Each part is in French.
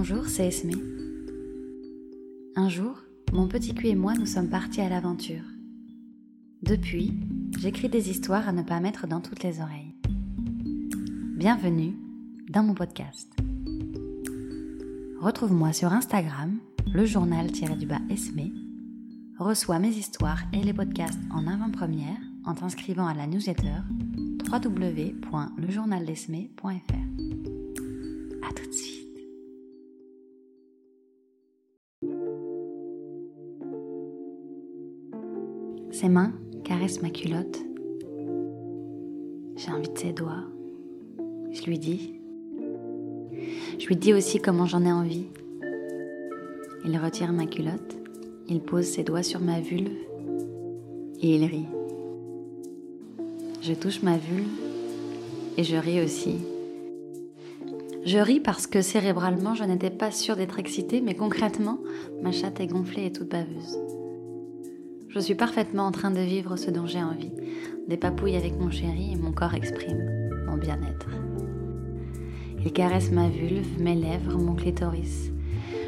Bonjour, c'est Esme. Un jour, mon petit cul et moi nous sommes partis à l'aventure. Depuis, j'écris des histoires à ne pas mettre dans toutes les oreilles. Bienvenue dans mon podcast. Retrouve-moi sur Instagram, le journal-du-bas Esme. Reçois mes histoires et les podcasts en avant-première en t'inscrivant à la newsletter www.lejournaldesme.fr. À tout de suite. Ses mains caressent ma culotte. J'ai envie de ses doigts. Je lui dis. Je lui dis aussi comment j'en ai envie. Il retire ma culotte, il pose ses doigts sur ma vulve et il rit. Je touche ma vulve et je ris aussi. Je ris parce que cérébralement je n'étais pas sûre d'être excitée, mais concrètement ma chatte est gonflée et toute baveuse. Je suis parfaitement en train de vivre ce dont j'ai envie, des papouilles avec mon chéri et mon corps exprime mon bien-être. Il caresse ma vulve, mes lèvres, mon clitoris.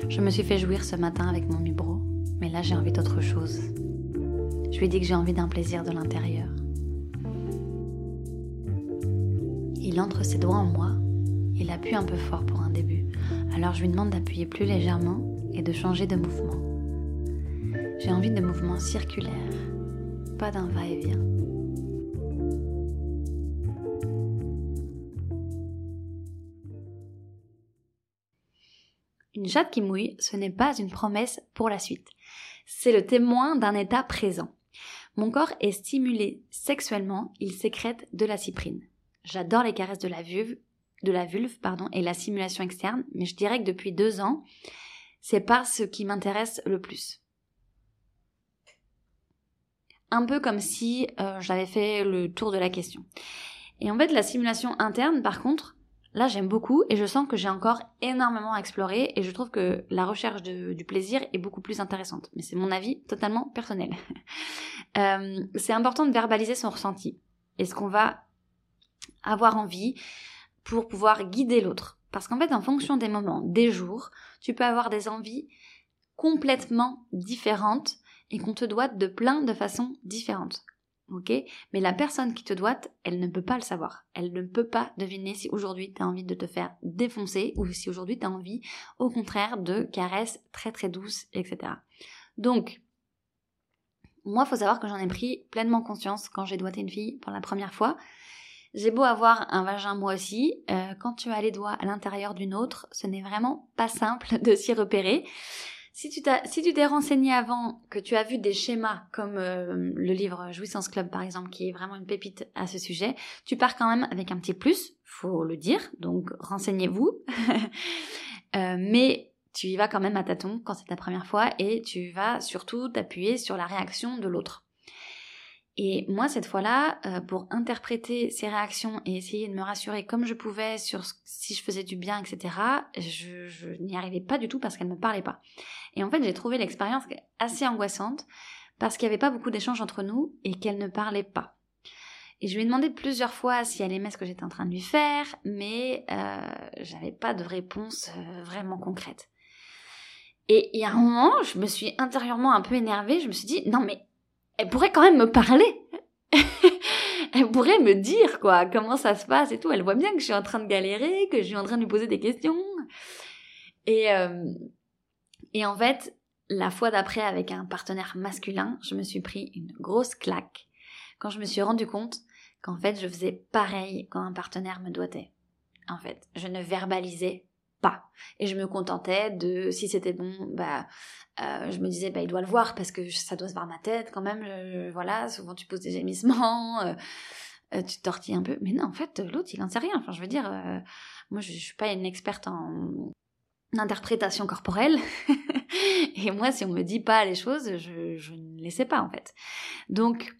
Je me suis fait jouir ce matin avec mon mibro, mais là j'ai envie d'autre chose. Je lui dis que j'ai envie d'un plaisir de l'intérieur. Il entre ses doigts en moi, il appuie un peu fort pour un début, alors je lui demande d'appuyer plus légèrement et de changer de mouvement. J'ai envie de mouvements circulaires, pas d'un va-et-vient. Une chatte qui mouille, ce n'est pas une promesse pour la suite. C'est le témoin d'un état présent. Mon corps est stimulé sexuellement, il sécrète de la cyprine. J'adore les caresses de la vulve, pardon, et la simulation externe, mais je dirais que depuis deux ans, c'est pas ce qui m'intéresse le plus un peu comme si euh, j'avais fait le tour de la question. Et en fait, la simulation interne, par contre, là j'aime beaucoup et je sens que j'ai encore énormément à explorer et je trouve que la recherche du plaisir est beaucoup plus intéressante. Mais c'est mon avis totalement personnel. Euh, c'est important de verbaliser son ressenti et ce qu'on va avoir envie pour pouvoir guider l'autre. Parce qu'en fait, en fonction des moments, des jours, tu peux avoir des envies complètement différentes et qu'on te doite de plein de façons différentes. Ok? Mais la personne qui te doite, elle ne peut pas le savoir. Elle ne peut pas deviner si aujourd'hui tu as envie de te faire défoncer ou si aujourd'hui tu as envie, au contraire, de caresses très très douces, etc. Donc, moi, faut savoir que j'en ai pris pleinement conscience quand j'ai doigté une fille pour la première fois. J'ai beau avoir un vagin moi aussi, euh, quand tu as les doigts à l'intérieur d'une autre, ce n'est vraiment pas simple de s'y repérer. Si tu t'es renseigné avant, que tu as vu des schémas comme euh, le livre Jouissance Club par exemple, qui est vraiment une pépite à ce sujet, tu pars quand même avec un petit plus, faut le dire. Donc renseignez-vous. Euh, mais tu y vas quand même à tâtons quand c'est ta première fois et tu vas surtout t'appuyer sur la réaction de l'autre. Et moi, cette fois-là, euh, pour interpréter ces réactions et essayer de me rassurer comme je pouvais sur si je faisais du bien, etc., je, je n'y arrivais pas du tout parce qu'elle ne me parlait pas. Et en fait, j'ai trouvé l'expérience assez angoissante parce qu'il n'y avait pas beaucoup d'échanges entre nous et qu'elle ne parlait pas. Et je lui ai demandé plusieurs fois si elle aimait ce que j'étais en train de lui faire, mais euh, j'avais pas de réponse euh, vraiment concrète. Et il y a un moment, je me suis intérieurement un peu énervée, je me suis dit, non mais elle pourrait quand même me parler. elle pourrait me dire quoi, comment ça se passe et tout. Elle voit bien que je suis en train de galérer, que je suis en train de lui poser des questions. Et, euh, et en fait, la fois d'après avec un partenaire masculin, je me suis pris une grosse claque quand je me suis rendu compte qu'en fait je faisais pareil quand un partenaire me doigtait. En fait, je ne verbalisais Et je me contentais de, si c'était bon, bah, euh, je me disais, bah, il doit le voir parce que ça doit se voir ma tête quand même. voilà, souvent tu poses des gémissements, euh, euh, tu tortilles un peu. Mais non, en fait, l'autre, il en sait rien. Enfin, je veux dire, moi, je, je suis pas une experte en interprétation corporelle. et moi, si on me dit pas les choses, je, ne les sais pas, en fait. Donc,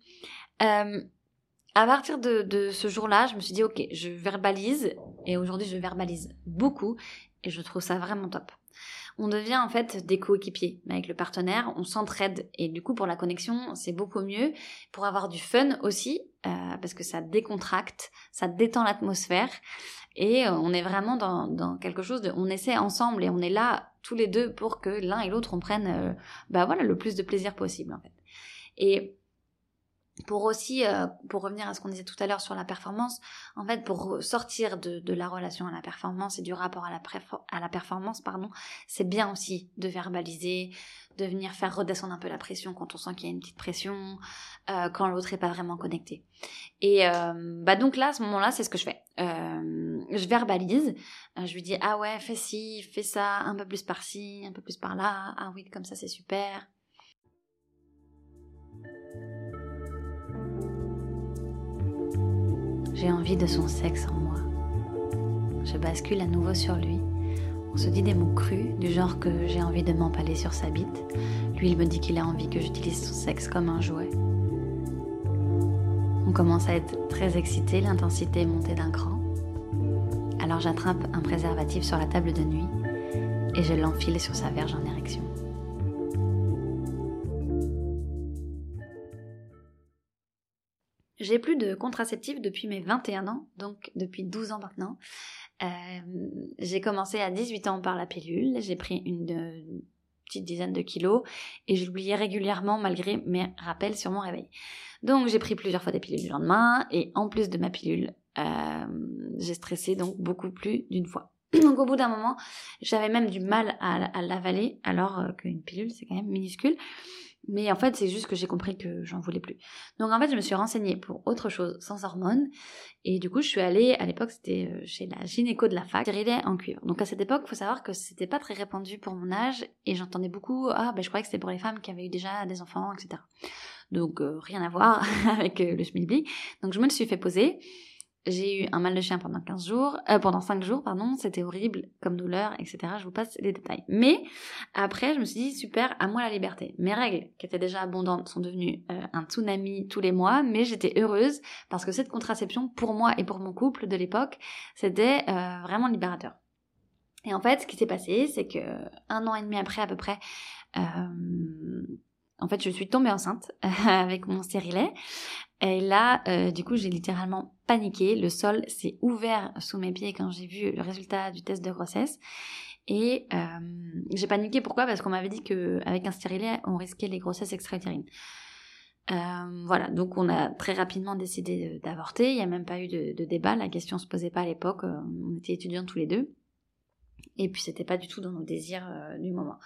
à partir de, de ce jour-là, je me suis dit, ok, je verbalise, et aujourd'hui je verbalise beaucoup, et je trouve ça vraiment top. On devient en fait des coéquipiers avec le partenaire, on s'entraide et du coup pour la connexion c'est beaucoup mieux, pour avoir du fun aussi euh, parce que ça décontracte, ça détend l'atmosphère et euh, on est vraiment dans, quelque chose de, on essaie ensemble et on est là tous les deux pour que l'un et l'autre on prenne, euh, bah voilà, le plus de plaisir possible en fait. Et pour aussi, euh, pour revenir à ce qu'on disait tout à l'heure sur la performance, en fait, pour sortir de, la relation à la performance et du rapport à la, à la performance, pardon, c'est bien aussi de verbaliser, de venir faire redescendre un peu la pression quand on sent qu'il y a une petite pression, euh, quand l'autre est pas vraiment connecté. Et euh, bah donc là, à ce moment-là, c'est ce que je fais. je verbalise, je lui dis ah ouais, fais ci, fais ça, un peu plus par-ci, un peu plus par-là, ah oui, comme ça c'est super. J'ai envie de son sexe en moi. Je bascule à nouveau sur lui. On se dit des mots crus, du genre que j'ai envie de m'empaler sur sa bite. Lui, il me dit qu'il a envie que j'utilise son sexe comme un jouet. On commence à être très excité, l'intensité est montée d'un cran. Alors j'attrape un préservatif sur la table de nuit et je l'enfile sur sa verge en érection. J'ai plus de contraceptifs depuis mes 21 ans, donc depuis 12 ans maintenant. Euh, j'ai commencé à 18 ans par la pilule, j'ai pris une, petite dizaine de kilos et je l'oubliais régulièrement malgré mes rappels sur mon réveil. Donc j'ai pris plusieurs fois des pilules du lendemain et en plus de ma pilule, euh, j'ai stressé donc beaucoup plus d'une fois. Donc au bout d'un moment, j'avais même du mal à, à l'avaler alors euh, qu'une pilule c'est quand même minuscule. Mais en fait, c'est juste que j'ai compris que j'en voulais plus. Donc en fait, je me suis renseignée pour autre chose sans hormones. Et du coup, je suis allée, à l'époque, c'était euh, chez la gynéco de la fac, stérilet en cuivre. Donc à cette époque, faut savoir que c'était pas très répandu pour mon âge. Et j'entendais beaucoup, ah ben je croyais que c'était pour les femmes qui avaient eu déjà des enfants, etc. Donc euh, rien à voir avec euh, le schmilblick. Donc je me le suis fait poser. J'ai eu un mal de chien pendant 15 jours, euh, pendant 5 jours, pardon, c'était horrible comme douleur, etc. Je vous passe les détails. Mais après, je me suis dit, super, à moi la liberté. Mes règles, qui étaient déjà abondantes, sont devenues euh, un tsunami tous les mois, mais j'étais heureuse parce que cette contraception, pour moi et pour mon couple de l'époque, c'était euh, vraiment libérateur. Et en fait, ce qui s'est passé, c'est que un an et demi après à peu près, en fait, je suis tombée enceinte avec mon stérilet. Et là, euh, du coup, j'ai littéralement paniqué. Le sol s'est ouvert sous mes pieds quand j'ai vu le résultat du test de grossesse. Et euh, j'ai paniqué pourquoi? Parce qu'on m'avait dit qu'avec un stérilet, on risquait les grossesses extra-utérines. Euh, voilà, donc on a très rapidement décidé d'avorter. Il n'y a même pas eu de, de, débat. La question se posait pas à l'époque. On était étudiants tous les deux. Et puis c'était pas du tout dans nos désirs du moment.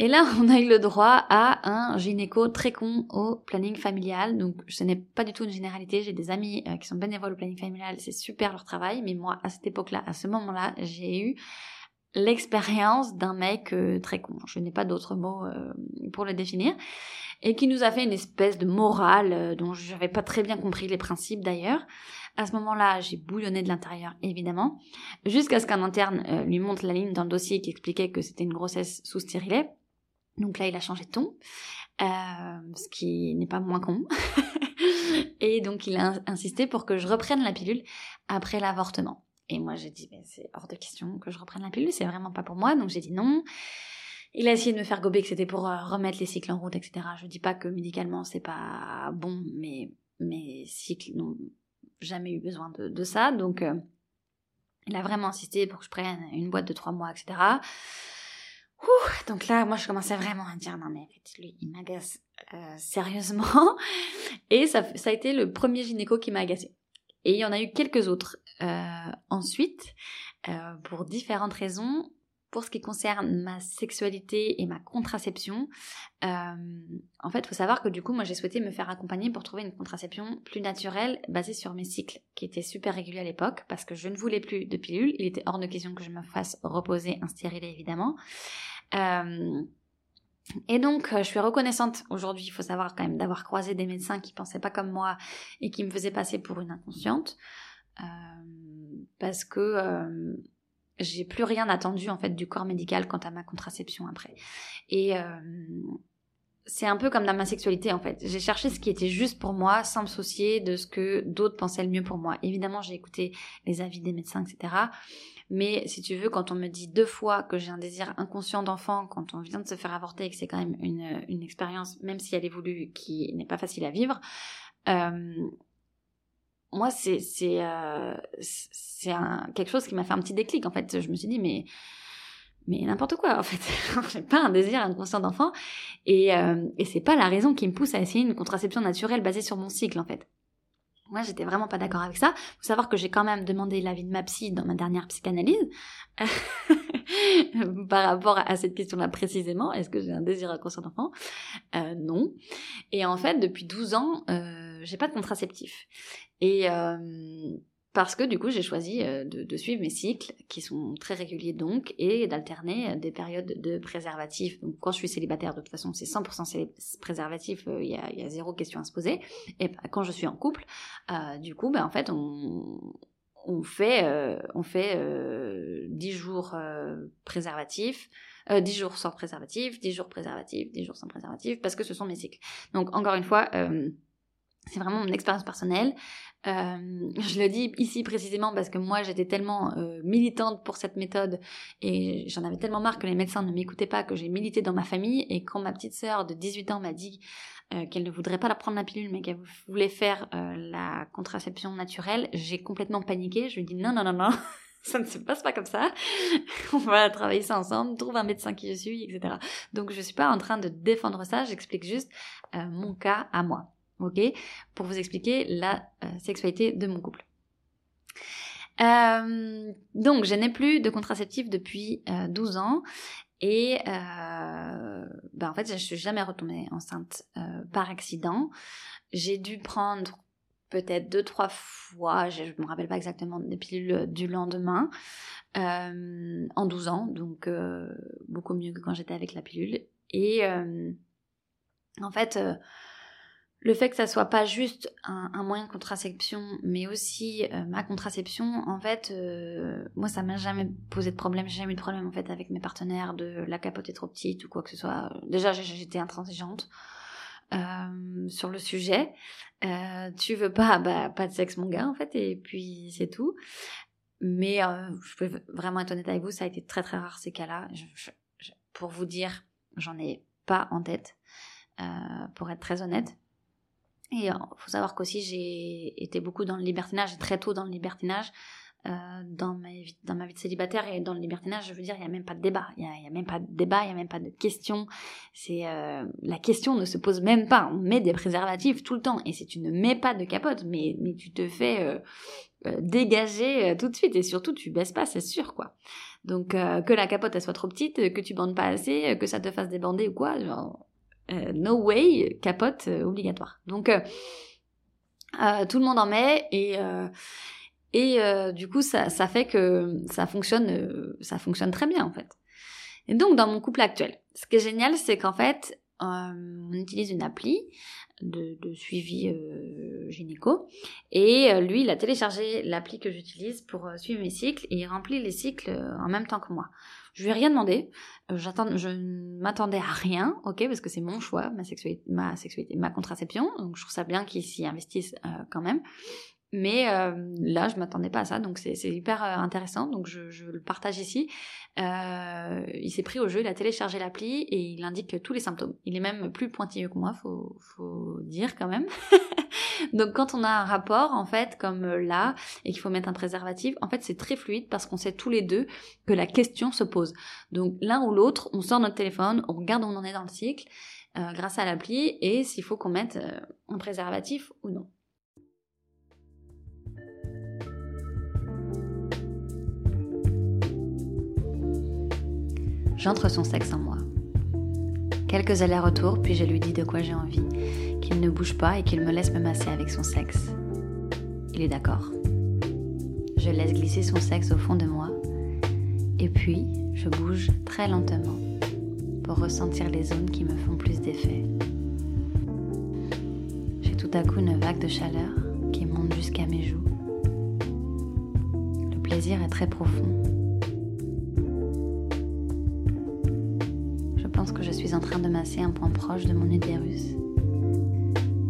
Et là, on a eu le droit à un gynéco très con au planning familial. Donc, ce n'est pas du tout une généralité. J'ai des amis euh, qui sont bénévoles au planning familial. C'est super leur travail. Mais moi, à cette époque-là, à ce moment-là, j'ai eu l'expérience d'un mec euh, très con. Je n'ai pas d'autres mots euh, pour le définir. Et qui nous a fait une espèce de morale dont je n'avais pas très bien compris les principes d'ailleurs. À ce moment-là, j'ai bouillonné de l'intérieur, évidemment, jusqu'à ce qu'un interne lui montre la ligne dans le dossier qui expliquait que c'était une grossesse sous stérilet. Donc là, il a changé de ton, euh, ce qui n'est pas moins con. et donc, il a insisté pour que je reprenne la pilule après l'avortement. Et moi, j'ai dit, c'est hors de question que je reprenne la pilule, c'est vraiment pas pour moi. Donc, j'ai dit non. Il a essayé de me faire gober que c'était pour euh, remettre les cycles en route, etc. Je dis pas que médicalement c'est pas bon, mais mes cycles n'ont jamais eu besoin de, ça. Donc, euh, il a vraiment insisté pour que je prenne une boîte de trois mois, etc donc là, moi, je commençais vraiment à dire, non, mais en fait, lui, il m'agace euh, sérieusement. Et ça, ça a été le premier gynéco qui m'a agacé. Et il y en a eu quelques autres euh, ensuite, euh, pour différentes raisons. Pour ce qui concerne ma sexualité et ma contraception, en fait, il faut savoir que du coup, moi, j'ai souhaité me faire accompagner pour trouver une contraception plus naturelle, basée sur mes cycles, qui étaient super réguliers à l'époque, parce que je ne voulais plus de pilules. Il était hors de question que je me fasse reposer un stérilet, évidemment. Euh, et donc, euh, je suis reconnaissante aujourd'hui, il faut savoir quand même, d'avoir croisé des médecins qui pensaient pas comme moi et qui me faisaient passer pour une inconsciente. Euh, parce que j'ai plus rien attendu en fait du corps médical quant à ma contraception après. Et c'est un peu comme dans ma sexualité en fait. J'ai cherché ce qui était juste pour moi sans me soucier de ce que d'autres pensaient le mieux pour moi. Évidemment, j'ai écouté les avis des médecins, etc. Mais si tu veux, quand on me dit deux fois que j'ai un désir inconscient d'enfant, quand on vient de se faire avorter et que c'est quand même une, une expérience, même si elle est voulue, qui n'est pas facile à vivre, euh, moi, c'est c'est euh, c'est quelque chose qui m'a fait un petit déclic. En fait, je me suis dit, mais mais n'importe quoi en fait j'ai pas un désir inconscient d'enfant et euh, et c'est pas la raison qui me pousse à essayer une contraception naturelle basée sur mon cycle en fait moi, j'étais vraiment pas d'accord avec ça. Faut savoir que j'ai quand même demandé l'avis de ma psy dans ma dernière psychanalyse par rapport à cette question-là précisément. Est-ce que j'ai un désir inconscient d'enfant? Euh, Non. Et en fait, depuis 12 ans, euh, j'ai pas de contraceptif. Et euh, parce que du coup j'ai choisi euh, de, suivre mes cycles qui sont très réguliers donc et d'alterner des périodes de préservatif. Donc quand je suis célibataire de toute façon c'est 100% préservatif, euh, il y, a, zéro question à se poser. Et quand je suis en couple, euh, du coup ben en fait on, fait on fait 10 jours préservatifs. 10 jours sans préservatif, 10 jours préservatif, 10 jours sans préservatif, parce que ce sont mes cycles. Donc encore une fois, c'est vraiment mon expérience personnelle. Euh, je le dis ici précisément parce que moi j'étais tellement euh, militante pour cette méthode et j'en avais tellement marre que les médecins ne m'écoutaient pas que j'ai milité dans ma famille et quand ma petite sœur de 18 ans m'a dit euh, qu'elle ne voudrait pas la prendre la pilule mais qu'elle voulait faire la contraception naturelle, j'ai complètement paniqué. Je lui ai dit non non non non. ça ne se passe pas comme ça. On va travailler ça ensemble, trouve un médecin qui je suis, etc. Donc je suis pas en train de défendre ça, j'explique juste mon cas à moi ok Pour vous expliquer la euh, sexualité de mon couple. Euh, donc, je n'ai plus de contraceptif depuis 12 euh, ans et ben en fait, je suis jamais retombée enceinte par accident. J'ai dû prendre peut-être deux trois fois, je ne me rappelle pas exactement, des pilules du lendemain en 12 ans, donc beaucoup mieux que quand j'étais avec la pilule. Et en fait, le fait que ça soit pas juste un, moyen de contraception, mais aussi euh, ma contraception, en fait, euh, moi ça m'a jamais posé de problème, j'ai jamais eu de problème en fait avec mes partenaires de la capote est trop petite ou quoi que ce soit. Déjà j'étais intransigeante euh, sur le sujet. tu veux pas, bah pas de sexe mon gars en fait, et puis c'est tout. Mais je peux vraiment être honnête avec vous, ça a été très très rare ces cas-là. pour vous dire, j'en ai pas en tête, pour être très honnête. Et il faut savoir qu'aussi j'ai été beaucoup dans le libertinage, très tôt dans le libertinage, euh, dans, ma vie, dans ma vie de célibataire et dans le libertinage, je veux dire, il n'y a même pas de débat, il n'y a, même pas de débat, il n'y a même pas de question. C'est euh, la question ne se pose même pas. On met des préservatifs tout le temps et si tu ne mets pas de capote, mais mais tu te fais euh, euh dégager euh, tout de suite et surtout tu baisses pas, c'est sûr quoi. Donc euh, que la capote elle soit trop petite, que tu bandes pas assez, que ça te fasse débander ou quoi, genre, euh, no way, capote euh, obligatoire. Donc euh, tout le monde en met et du coup ça, fait que ça fonctionne ça fonctionne très bien en fait. Et donc dans mon couple actuel, ce qui est génial c'est qu'en fait on utilise une appli de, suivi gynéco. Et lui, il a téléchargé l'appli que j'utilise pour suivre mes cycles et il remplit les cycles en même temps que moi. Je lui ai rien demandé. Euh, j'attends, je ne m'attendais à rien, ok, parce que c'est mon choix, ma sexualité, ma contraception. Donc je trouve ça bien qu'ils s'y investissent euh, quand même. Mais euh, là, je m'attendais pas à ça, donc c'est hyper euh, intéressant. Donc je, je, le partage ici. Euh, il s'est pris au jeu, il a téléchargé l'appli et il indique tous les symptômes. Il est même plus pointilleux que moi, faut, faut dire quand même. donc quand on a un rapport, en fait, comme là, et qu'il faut mettre un préservatif, en fait c'est très fluide parce qu'on sait tous les deux que la question se pose. Donc l'un ou l'autre, on sort notre téléphone, on regarde où on en est dans le cycle, euh, grâce à l'appli, et s'il faut qu'on mette un préservatif ou non. J'entre son sexe en moi. Quelques allers-retours, puis je lui dis de quoi j'ai envie, qu'il ne bouge pas et qu'il me laisse me masser avec son sexe. Il est d'accord. Je laisse glisser son sexe au fond de moi, et puis je bouge très lentement pour ressentir les zones qui me font plus d'effet. J'ai tout à coup une vague de chaleur qui monte jusqu'à mes joues. Le plaisir est très profond que je suis en train de masser un point proche de mon utérus.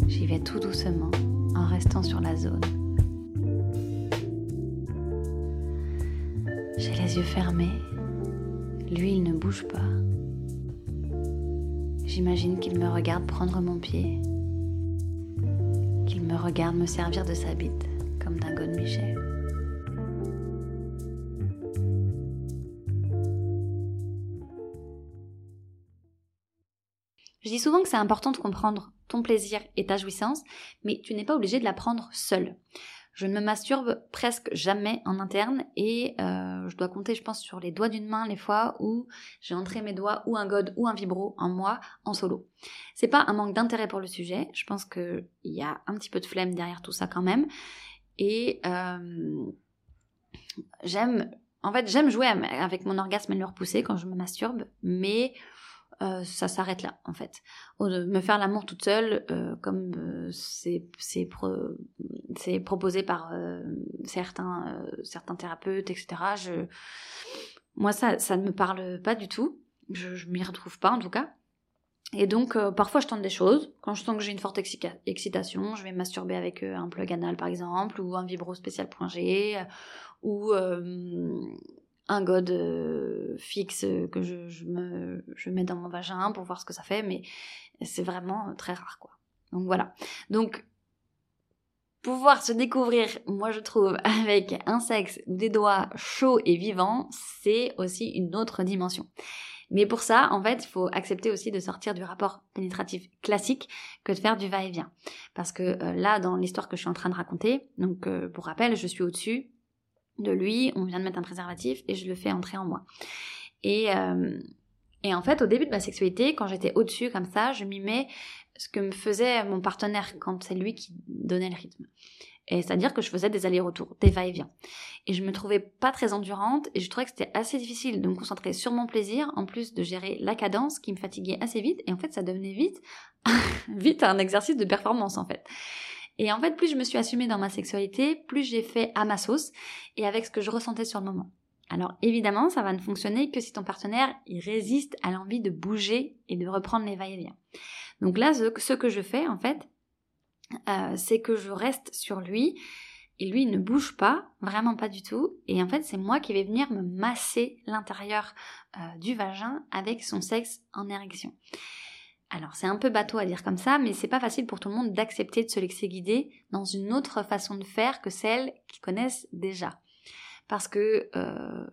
J'y vais tout doucement en restant sur la zone. J'ai les yeux fermés. Lui, il ne bouge pas. J'imagine qu'il me regarde prendre mon pied, qu'il me regarde me servir de sa bite comme d'un de souvent que c'est important de comprendre ton plaisir et ta jouissance, mais tu n'es pas obligé de la prendre seule. Je ne me masturbe presque jamais en interne et euh, je dois compter, je pense, sur les doigts d'une main les fois où j'ai entré mes doigts ou un god ou un vibro en moi en solo. C'est pas un manque d'intérêt pour le sujet, je pense qu'il y a un petit peu de flemme derrière tout ça quand même. Et euh, j'aime, en fait, j'aime jouer avec mon orgasme et le repousser quand je me masturbe, mais euh, ça s'arrête là en fait. me faire l'amour toute seule, euh, comme euh, c'est proposé par certains, thérapeutes, etc. Moi, ça, ne me parle pas du tout. Je, je m'y retrouve pas en tout cas. Et donc, parfois, je tente des choses. Quand je sens que j'ai une forte excitation, je vais masturber avec un plug anal, par exemple, ou un vibro spécial point ou un god fixe que je, me, je mets dans mon vagin pour voir ce que ça fait, mais c'est vraiment très rare, quoi. Donc voilà. Donc, pouvoir se découvrir, moi je trouve, avec un sexe des doigts chauds et vivants, c'est aussi une autre dimension. Mais pour ça, en fait, il faut accepter aussi de sortir du rapport pénétratif classique que de faire du va-et-vient. Parce que euh, là, dans l'histoire que je suis en train de raconter, donc euh, pour rappel, je suis au-dessus, de lui, on vient de mettre un préservatif et je le fais entrer en moi. Et, euh, et en fait, au début de ma sexualité, quand j'étais au-dessus comme ça, je m'y mets ce que me faisait mon partenaire quand c'est lui qui donnait le rythme. Et c'est-à-dire que je faisais des allers-retours, des va-et-vient. Et je me trouvais pas très endurante et je trouvais que c'était assez difficile de me concentrer sur mon plaisir, en plus de gérer la cadence qui me fatiguait assez vite. Et en fait, ça devenait vite, vite un exercice de performance en fait. Et en fait, plus je me suis assumée dans ma sexualité, plus j'ai fait à ma sauce et avec ce que je ressentais sur le moment. Alors évidemment, ça va ne fonctionner que si ton partenaire il résiste à l'envie de bouger et de reprendre les va-et-vient. Donc là, ce que je fais en fait, euh, c'est que je reste sur lui et lui il ne bouge pas, vraiment pas du tout. Et en fait, c'est moi qui vais venir me masser l'intérieur euh, du vagin avec son sexe en érection. Alors c'est un peu bateau à dire comme ça, mais c'est pas facile pour tout le monde d'accepter de se laisser guider dans une autre façon de faire que celle qu'ils connaissent déjà. Parce que euh,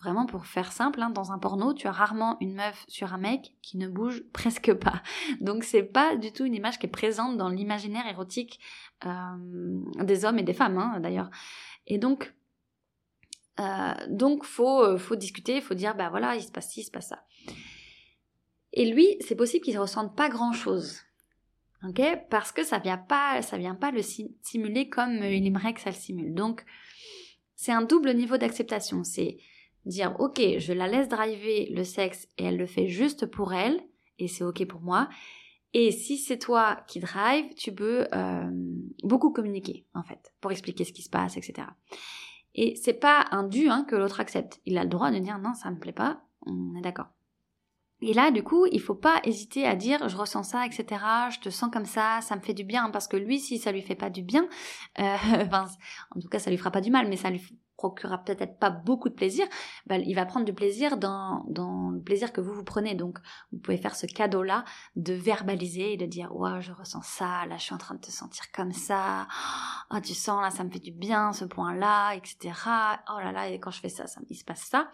vraiment pour faire simple, hein, dans un porno, tu as rarement une meuf sur un mec qui ne bouge presque pas. Donc c'est pas du tout une image qui est présente dans l'imaginaire érotique euh, des hommes et des femmes hein, d'ailleurs. Et donc euh, donc faut faut discuter, faut dire bah voilà il se passe ci, il se passe ça. Et lui, c'est possible qu'il ne ressente pas grand-chose. ok? Parce que ça vient pas, ça vient pas le simuler comme il aimerait que ça le simule. Donc, c'est un double niveau d'acceptation. C'est dire, ok, je la laisse driver le sexe et elle le fait juste pour elle, et c'est ok pour moi. Et si c'est toi qui drive, tu peux euh, beaucoup communiquer, en fait, pour expliquer ce qui se passe, etc. Et c'est pas un dû hein, que l'autre accepte. Il a le droit de dire non, ça me plaît pas, on est d'accord. Et là, du coup, il faut pas hésiter à dire je ressens ça, etc. Je te sens comme ça, ça me fait du bien, parce que lui, si ça lui fait pas du bien, euh, en tout cas, ça lui fera pas du mal, mais ça lui procurera peut-être pas beaucoup de plaisir. Ben, il va prendre du plaisir dans, dans le plaisir que vous vous prenez. Donc, vous pouvez faire ce cadeau-là de verbaliser et de dire ouais, je ressens ça, là, je suis en train de te sentir comme ça. Oh, tu sens là, ça me fait du bien, ce point-là, etc. Oh là là, et quand je fais ça, ça il se passe ça.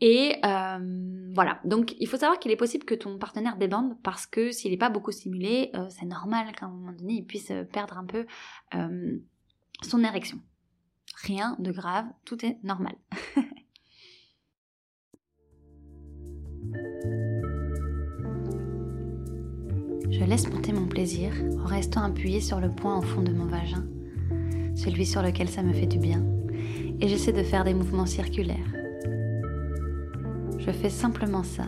Et euh, voilà, donc il faut savoir qu'il est possible que ton partenaire débande parce que s'il n'est pas beaucoup stimulé, euh, c'est normal qu'à un moment donné, il puisse euh, perdre un peu son érection. Rien de grave, tout est normal. Je laisse monter mon plaisir en restant appuyé sur le point au fond de mon vagin, celui sur lequel ça me fait du bien, et j'essaie de faire des mouvements circulaires je fais simplement ça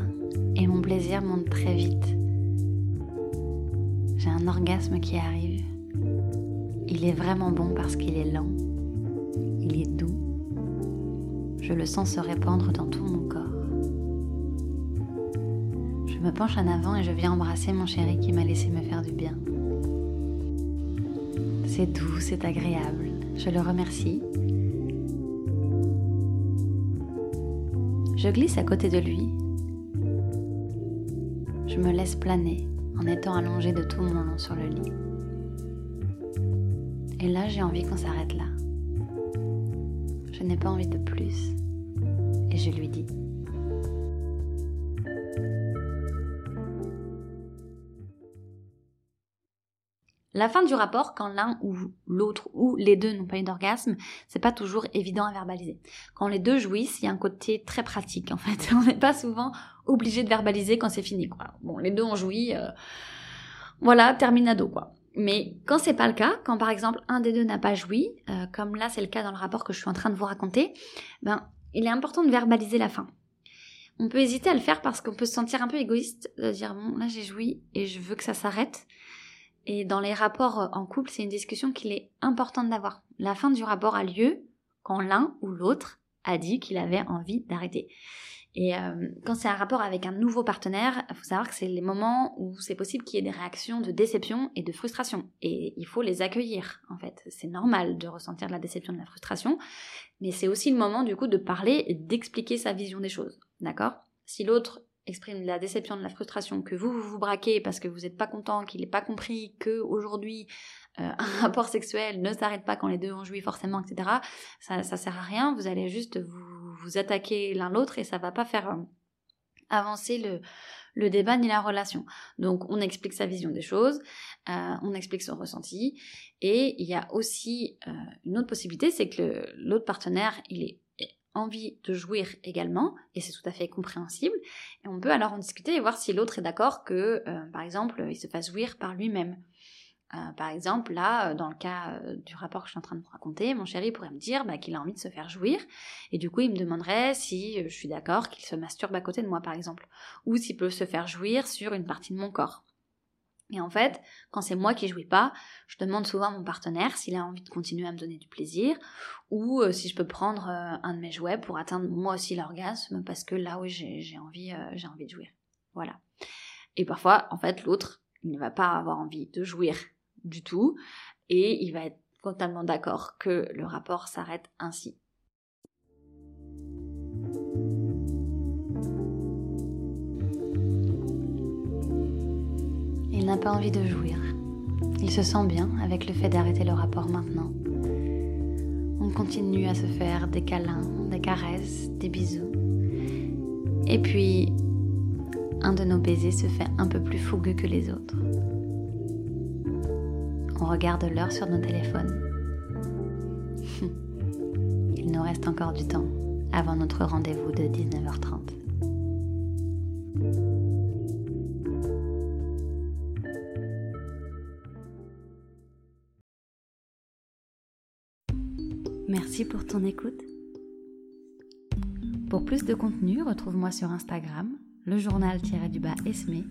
et mon plaisir monte très vite. J'ai un orgasme qui arrive. Il est vraiment bon parce qu'il est lent. Il est doux. Je le sens se répandre dans tout mon corps. Je me penche en avant et je viens embrasser mon chéri qui m'a laissé me faire du bien. C'est doux, c'est agréable. Je le remercie Je glisse à côté de lui. Je me laisse planer en étant allongée de tout mon long sur le lit. Et là, j'ai envie qu'on s'arrête là. Je n'ai pas envie de plus. Et je lui dis. La fin du rapport, quand l'un ou l'autre ou les deux n'ont pas eu d'orgasme, c'est pas toujours évident à verbaliser. Quand les deux jouissent, il y a un côté très pratique en fait. On n'est pas souvent obligé de verbaliser quand c'est fini quoi. Bon, les deux ont joui, euh, voilà, terminado quoi. Mais quand c'est pas le cas, quand par exemple un des deux n'a pas joui, euh, comme là c'est le cas dans le rapport que je suis en train de vous raconter, ben il est important de verbaliser la fin. On peut hésiter à le faire parce qu'on peut se sentir un peu égoïste de dire bon là j'ai joui et je veux que ça s'arrête. Et dans les rapports en couple, c'est une discussion qu'il est important d'avoir. La fin du rapport a lieu quand l'un ou l'autre a dit qu'il avait envie d'arrêter. Et euh, quand c'est un rapport avec un nouveau partenaire, il faut savoir que c'est les moments où c'est possible qu'il y ait des réactions de déception et de frustration. Et il faut les accueillir, en fait. C'est normal de ressentir de la déception, de la frustration, mais c'est aussi le moment, du coup, de parler et d'expliquer sa vision des choses. D'accord? Si l'autre exprime la déception, de la frustration, que vous, vous braquez parce que vous n'êtes pas content, qu'il n'ait pas compris que aujourd'hui euh, un rapport sexuel ne s'arrête pas quand les deux ont joui forcément, etc. Ça, ça sert à rien. Vous allez juste vous, attaquer l'un l'autre et ça va pas faire euh, avancer le, le débat ni la relation. Donc on explique sa vision des choses, euh, on explique son ressenti, et il y a aussi une autre possibilité, c'est que l'autre partenaire, il est envie de jouir également, et c'est tout à fait compréhensible. Et on peut alors en discuter et voir si l'autre est d'accord que, euh, par exemple, il se fasse jouir par lui-même. Euh, par exemple, là, euh, dans le cas du rapport que je suis en train de vous raconter, mon chéri pourrait me dire bah, qu'il a envie de se faire jouir, et du coup, il me demanderait si je suis d'accord qu'il se masturbe à côté de moi, par exemple, ou s'il peut se faire jouir sur une partie de mon corps. Et en fait, quand c'est moi qui jouis pas, je demande souvent à mon partenaire s'il a envie de continuer à me donner du plaisir ou euh, si je peux prendre euh, un de mes jouets pour atteindre moi aussi l'orgasme parce que là oui j'ai envie euh, envie de jouir. Voilà. Et parfois en fait l'autre il ne va pas avoir envie de jouir du tout et il va être totalement d'accord que le rapport s'arrête ainsi. Il n'a pas envie de jouir. Il se sent bien avec le fait d'arrêter le rapport maintenant. On continue à se faire des câlins, des caresses, des bisous. Et puis, un de nos baisers se fait un peu plus fougueux que les autres. On regarde l'heure sur nos téléphones. Il nous reste encore du temps avant notre rendez-vous de 19h30. Pour ton écoute. Pour plus de contenu, retrouve-moi sur Instagram, le journal-du-bas Esme,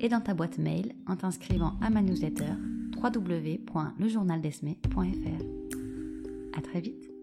et dans ta boîte mail en t'inscrivant à ma newsletter www.lejournaldesme.fr. À très vite.